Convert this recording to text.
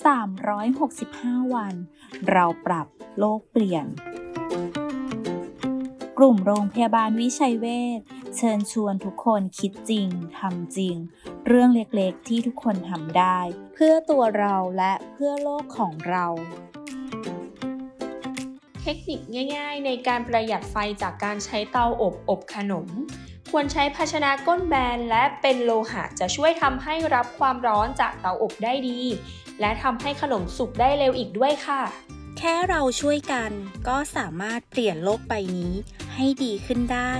365 วัน เราปรับโลกเปลี่ยน กลุ่มโรงพยาบาลวิชัยเวชเชิญชวนทุกคนคิดจริงทำจริง เรื่องเล็กๆที่ทุกคนทำได้ เพื่อตัวเราและเพื่อโลกของเรา เทคนิคง่าย ๆ ในการประหยัดไฟจากการใช้เตาอบอบขนม ควรใช้ภาชนะก้นแบนและเป็นโลหะจะช่วยทำให้รับความร้อนจากเตาอบได้ดี และทำให้ขนมสุกได้เร็วอีกด้วยค่ะ แค่เราช่วยกันก็สามารถเปลี่ยนโลกใบนี้ให้ดีขึ้นได้